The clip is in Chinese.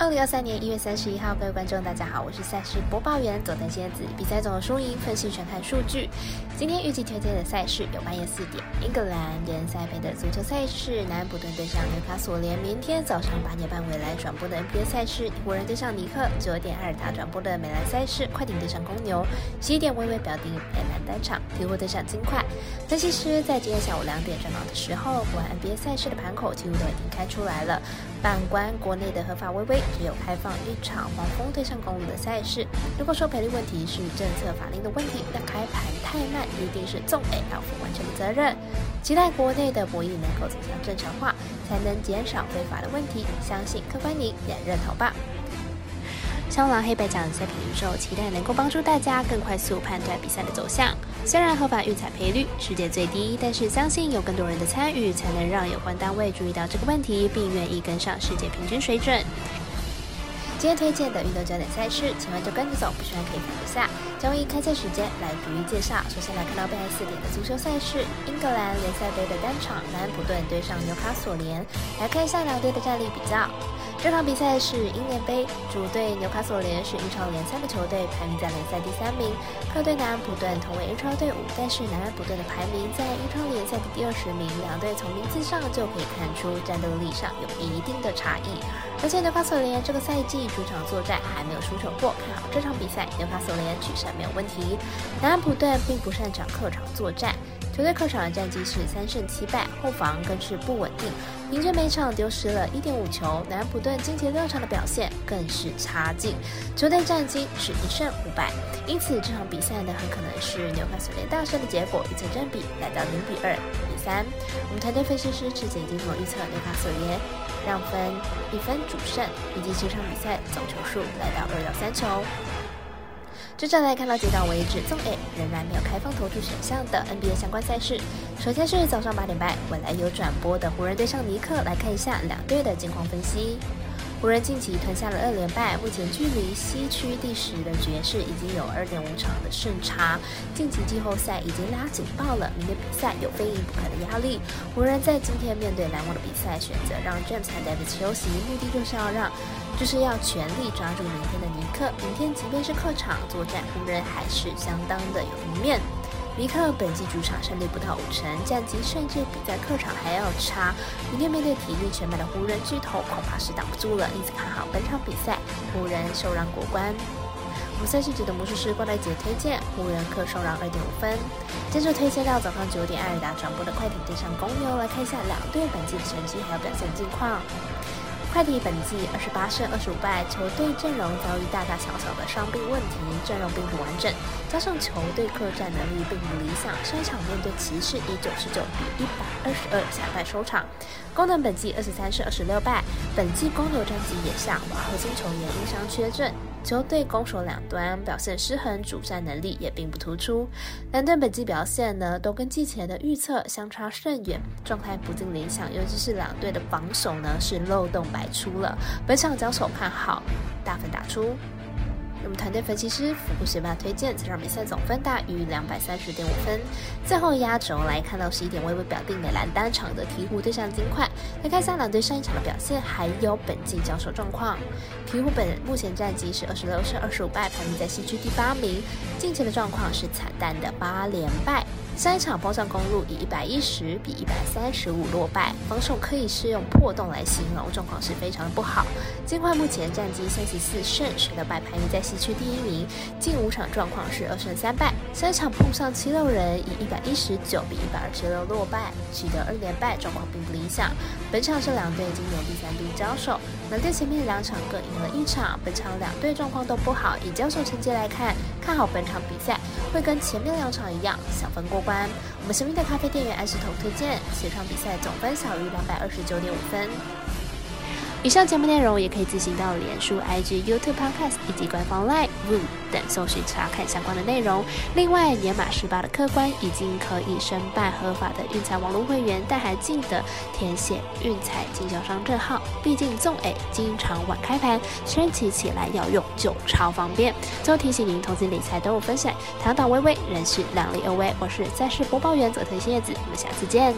二零二三年一月三十一号，各位观众，大家好，我是赛事播报员佐藤仙子。比赛总的输赢分析全看数据。今天预计推荐的赛事有半夜四点英格兰联赛杯的足球赛事，南安普顿对上纽卡索联；明天早上八点半未来转播的 NBA 赛事，湖人对上尼克；九点二打转播的美兰赛事，快艇对上公牛；十一点微微表定美兰单场，鹈鹕对上金块。分析师在今天下午两点上场的时候，国外 NBA 赛事的盘口几乎都已经开出来了。反观国内的合法微微。只有开放一场黄蜂对上公路的赛事。如果说赔率问题是政策法令的问题，那开盘太慢一定是纵 A 要负完全的责任。期待国内的博弈能够走向正常化，才能减少非法的问题。相信客官您也认同吧。香狼黑白奖赛品宇宙，期待能够帮助大家更快速判断比赛的走向。虽然合法预彩赔率世界最低，但是相信有更多人的参与，才能让有关单位注意到这个问题，并愿意跟上世界平均水准。今天推荐的运动焦点赛事，请问就跟着走，不喜欢可以看一下。将以开赛时间来逐一介绍。首先来看到半夜四点的足球赛事，英格兰联赛杯的单场，南安普顿对上纽卡索联。来看一下两队的战力比较。这场比赛是英联杯，主队纽卡索联是英超联赛的球队，排名在联赛第三名。客队南安普顿同为英超队伍，但是南安普顿的排名在英超联赛的第二十名。两队从名次上就可以看出战斗力上有一定的差异。而且纽卡索联这个赛季主场作战还没有输球过，看好这场比赛纽卡索联取胜没有问题。南安普顿并不擅长客场作战。球队客场的战绩是三胜七败，后防更是不稳定，平均每场丢失了一点五球。南安普顿近期六场的表现更是差劲，球队战绩是一胜五败，因此这场比赛呢很可能是纽卡斯联大胜的结果，预测占比来到零比二比三。我们团队分析师之前已经预测纽卡斯联让分一分主胜，以及这场比赛总球数来到二到三球。接着来看到截稿为止，纵 A 仍然没有开放投注选项的 NBA 相关赛事。首先是早上八点半，未来有转播的湖人对上尼克，来看一下两队的近况分析。湖人近期吞下了二连败，目前距离西区第十的爵士已经有二点五场的胜差，晋级季后赛已经拉警报了。明天比赛有非赢不可的压力。湖人在今天面对篮网的比赛，选择让 James 和 Davis 休息，目的就是要让，就是要全力抓住明天的尼克。明天即便是客场作战，湖人还是相当的有一面。尼克本季主场胜率不到五成，战绩甚至比在客场还要差。明天面对体力全满的湖人巨头，恐怕是挡不住了。因此看好本场比赛，湖人受让过关。我们赛事组的魔术师郭大姐推荐湖人客受让二点五分。接着推荐到早上九点艾尔达转播的快艇对上公牛，来看一下两队本季的成绩还有表现近况。快递本季二十八胜二十五败，球队阵容遭遇大大小小的伤病问题，阵容并不完整，加上球队客战能力并不理想，上一场面对骑士以九十九比一百二十二惨败收场。功能本季二十三胜二十六败，本季公牛战绩也下滑，核心球员因伤缺阵。球队攻守两端表现失衡，主战能力也并不突出。两队本季表现呢，都跟季前的预测相差甚远，状态不尽理想。尤其是两队的防守呢，是漏洞百出了。本场交手看好，大分打出。我们团队分析师福布学霸推荐这场比赛总分大于两百三十点五分。最后压轴来看到十一点微微表定美兰单场的鹈鹕对上金块，来看一下两队上一场的表现，还有本季交手状况。鹈鹕本目前战绩是二十六胜二十五败，排名在西区第八名。近期的状况是惨淡的八连败。上一场包上公路以一百一十比一百三十五落败，防守可以是用破洞来形容，状况是非常的不好。金块目前战绩三十四胜十六败，排名在西区第一名。近五场状况是二胜三败，三场碰上七六人以一百一十九比一百二十六落败，取得二连败，状况并不理想。本场是两队今年第三度交手，两队前面两场各赢了一场，本场两队状况都不好。以交手成绩来看，看好本场比赛会跟前面两场一样，小分过关。我们神秘的咖啡店员艾石头推荐，此场比赛总分小于两百二十九点五分。以上节目内容也可以自行到脸书、IG、YouTube、Podcast 以及官方 Line、Room 等搜寻查看相关的内容。另外，年满十八的客官已经可以申办合法的运彩网络会员，但还记得填写运彩经销商证号。毕竟纵 A 经常晚开盘，升起起来要用就超方便。最后提醒您，投资理财都有风险，堂堂微微，人是量力而为。我是赛事播报员佐藤叶子，我们下次见。